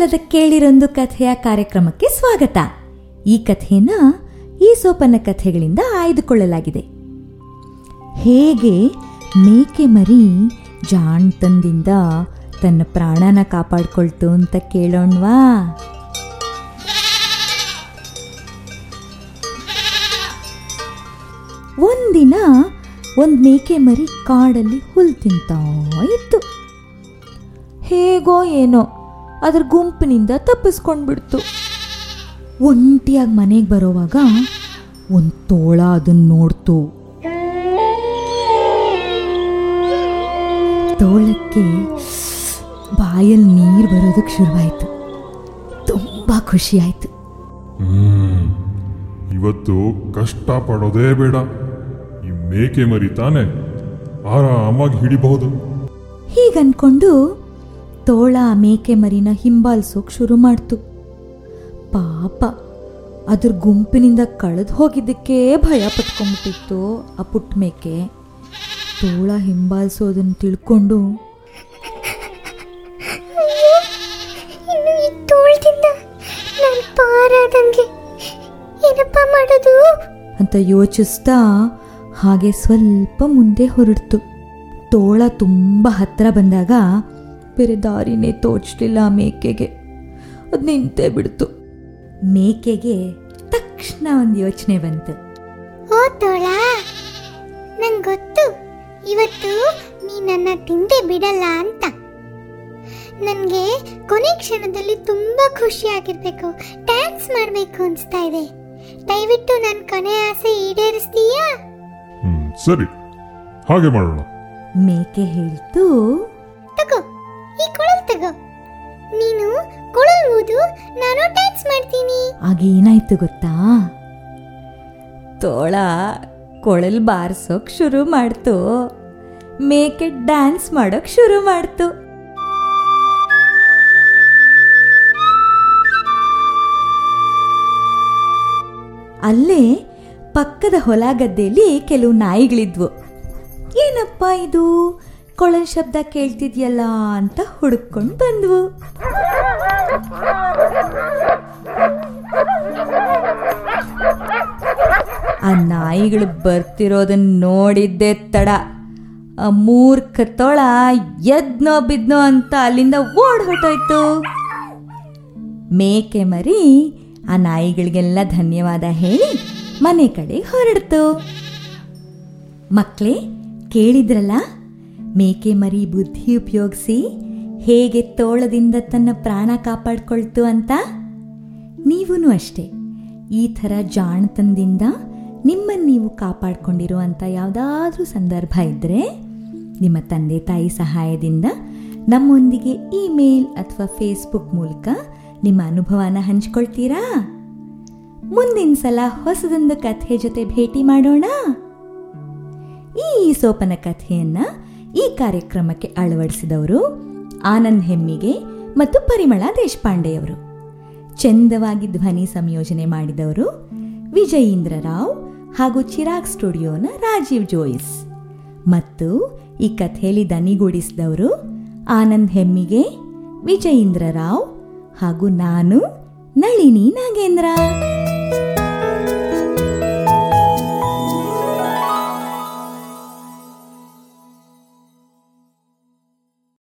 ಕುತೂಹಲದ ಕೇಳಿರೊಂದು ಕಥೆಯ ಕಾರ್ಯಕ್ರಮಕ್ಕೆ ಸ್ವಾಗತ. ಈ ಕಥೆಯನ್ನ ಈ ಸೋಪನ ಕಥೆಗಳಿಂದ ಆಯ್ದುಕೊಳ್ಳಲಾಗಿದೆ. ಹೇಗೆ ಮೇಕೆ ಮರಿ ಜಾಣ್ತನದಿಂದ ತನ್ನ ಪ್ರಾಣನ ಕಾಪಾಡ್ಕೊಳ್ತು ಅಂತ ಕೇಳೋಣ್ವಾ? ಒಂದಿನ ಒಂದು ಮೇಕೆ ಮರಿ ಕಾಡಲ್ಲಿ ಹುಲ್ ತಿಂತಾ ಇತ್ತು. ಹೇಗೋ ಏನೋ ಅದ್ರ ಗುಂಪಿನಿಂದ ತಪ್ಪಿಸ್ಕೊಂಡ್ಬಿಡ್ತು. ಒಂಟಿಯಾಗಿ ಮನೆಗೆ ಬರೋವಾಗ ಒಂದು ತೋಳ ಅದನ್ನು ನೋಡ್ತು. ತೋಳಕ್ಕೆ ಬಾಯಲ್ಲಿ ನೀರು ಬರೋದಕ್ಕೆ ಶುರುವಾಯಿತು. ತುಂಬ ಖುಷಿ ಆಯಿತು. ಇವತ್ತು ಕಷ್ಟ ಪಡೋದೇ ಬೇಡ. ಈ ಮೇಕೆ ಮರಿ ತಾನೆ ಆರಾಮಾಗಿ ಹಿಡಿಬಹುದು. ಹೀಗನ್ಕೊಂಡು ತೋಳ ಮೇಕೆ ಮರಿನ ಹಿಂಬಾಲಿಸೋಕೆ ಶುರು ಮಾಡ್ತು. ಪಾಪ ಅದ್ರ ಗುಂಪಿನಿಂದ ಕಳೆದು ಹೋಗಿದ್ದಕ್ಕೆ ಭಯ ಪಟ್ಕೊಂಡ್ಬಿಟ್ಟಿತ್ತು ಆ ಪುಟ್ಟ ಮೇಕೆ. ತೋಳ ಹಿಂಬಾಲಿಸೋದನ್ನ ತಿಳ್ಕೊಂಡು ಮಾಡೋದು? ಅಂತ ಯೋಚಿಸ್ತಾ ಹಾಗೆ ಸ್ವಲ್ಪ ಮುಂದೆ ಹೊರಡ್ತು. ತೋಳ ತುಂಬ ಹತ್ತಿರ ಬಂದಾಗ ಬೇರೆ ದಾರಿನೇ ತೋಚಲಿಲ್ಲ ಆ ಮೇಕೆಗೆ. ಅದು ನಿಂತೇ ಬಿಡ್ತು. ಮೇಕೆಗೆ ತಕ್ಷಣ ಒಂದು ಯೋಚನೆ ಬಂತು. ಓ ತೋಳ ನಂಗೆ ಗೊತ್ತು. ಇವತ್ತು ನೀ ನನ್ನ ತಿಂದೆ ಬಿಡಲ್ಲ ಅಂತ. ನನಗೆ ಕೊನೆ ಕ್ಷಣದಲ್ಲಿ ತುಂಬಾ ಖುಷಿ ಆಗಿರ್ಬೇಕು ಡ್ಯಾನ್ಸ್ ಮಾಡಬೇಕು ಅನಿಸ್ತಾ ಇದೆ. ದಯವಿಟ್ಟು ನನ್ನ ಕೊನೆ ಆಸೆ ಈಡೇರಿಸ್ತೀಯಾ? ಹ್ಮ್ ಸರಿ. ಹಾಗೆ ಮಾಡೋಣ. ಮೇಕೆ ಹೇಳ್ತು ತಗೋ. ನೀನು ಕೊಳಲ್ ನಾನು ಡ್ಯಾನ್ಸ್ ಮಾಡ್ತೀನಿ. ಆಗ ಏನಾಯ್ತು ಗೊತ್ತಾ? ತೋಳ ಕೊಳಲ್ ಬಾರಿಸೋಕ್ ಶುರು ಮಾಡ್ತು. ಮೇಕೆ ಡ್ಯಾನ್ಸ್ ಮಾಡೋಕ್ ಶುರು ಮಾಡ್ತು. ಅಲ್ಲೇ ಪಕ್ಕದ ಹೊಲ ಗದ್ದೆಯಲ್ಲಿ ಕೆಲವು ನಾಯಿಗಳಿದ್ವು. ಏನಪ್ಪ ಇದು? ಕೊಳಲ್ ಶಬ್ದ ಕೇಳ್ತಿದ್ಯಲ್ಲ ಅಂತ ಹುಡುಕೊಂಡು ಬಂದ್ವು. ಆ ನಾಯಿಗಳು ಬರ್ತಿರೋದನ್ನ ನೋಡಿದ್ದೆ ತಡ. ಆ ಮೂರ್ಖ ತೊಳ ಎದ್ನೋ ಬಿದ್ನೋ ಅಂತ ಅಲ್ಲಿಂದ ಓಡ್ ಹೊಟ್ಟೋಯ್ತು ಮೇಕೆ ಮರಿ ಆ ನಾಯಿಗಳಿಗೆಲ್ಲ ಧನ್ಯವಾದ ಹೇಳಿ ಮನೆ ಕಡೆ ಹೊರಡ್ತು. ಮಕ್ಕಳೇ ಕೇಳಿದ್ರಲ್ಲ? ಮೇಕೆ ಮರಿ ಬುದ್ಧಿ ಉಪಯೋಗಿಸಿ ಹೇಗೆ ತೋಳದಿಂದ ತನ್ನ ಪ್ರಾಣ ಕಾಪಾಡ್ಕೊಳ್ತು ಅಂತ? ನೀವೂ ಅಷ್ಟೇ. ಈ ಥರ ಜಾಣತನದಿಂದ ನಿಮ್ಮನ್ನು ನೀವು ಕಾಪಾಡ್ಕೊಂಡಿರುವಂಥ ಯಾವುದಾದ್ರೂ ಸಂದರ್ಭ ಇದ್ದರೆ ನಿಮ್ಮ ತಂದೆ ತಾಯಿ ಸಹಾಯದಿಂದ ನಮ್ಮೊಂದಿಗೆ ಇಮೇಲ್ ಅಥವಾ ಫೇಸ್ಬುಕ್ ಮೂಲಕ ನಿಮ್ಮ ಅನುಭವನ ಹಂಚ್ಕೊಳ್ತೀರಾ? ಮುಂದಿನ ಸಲ ಹೊಸದೊಂದು ಕಥೆ ಜೊತೆ ಭೇಟಿ ಮಾಡೋಣ. ಈ ಸೋಪನ ಕಥೆಯನ್ನ ಈ ಕಾರ್ಯಕ್ರಮಕ್ಕೆ ಅಳವಡಿಸಿದವರು ಆನಂದ್ ಹೆಮ್ಮಿಗೆ ಮತ್ತು ಪರಿಮಳ ದೇಶಪಾಂಡೆಯವರು. ಚಂದವಾಗಿ ಧ್ವನಿ ಸಂಯೋಜನೆ ಮಾಡಿದವರು ವಿಜಯೀಂದ್ರ ರಾವ್ ಹಾಗೂ ಚಿರಾಗ್ ಸ್ಟುಡಿಯೋನ ರಾಜೀವ್ ಜೋಯಿಸ್. ಮತ್ತು ಈ ಕಥೆಯಲ್ಲಿ ದನಿಗೂಡಿಸಿದವರು ಆನಂದ್ ಹೆಮ್ಮಿಗೆ, ವಿಜಯೀಂದ್ರ ರಾವ್ ಹಾಗೂ ನಾನು ನಳಿನಿ ನಾಗೇಂದ್ರ.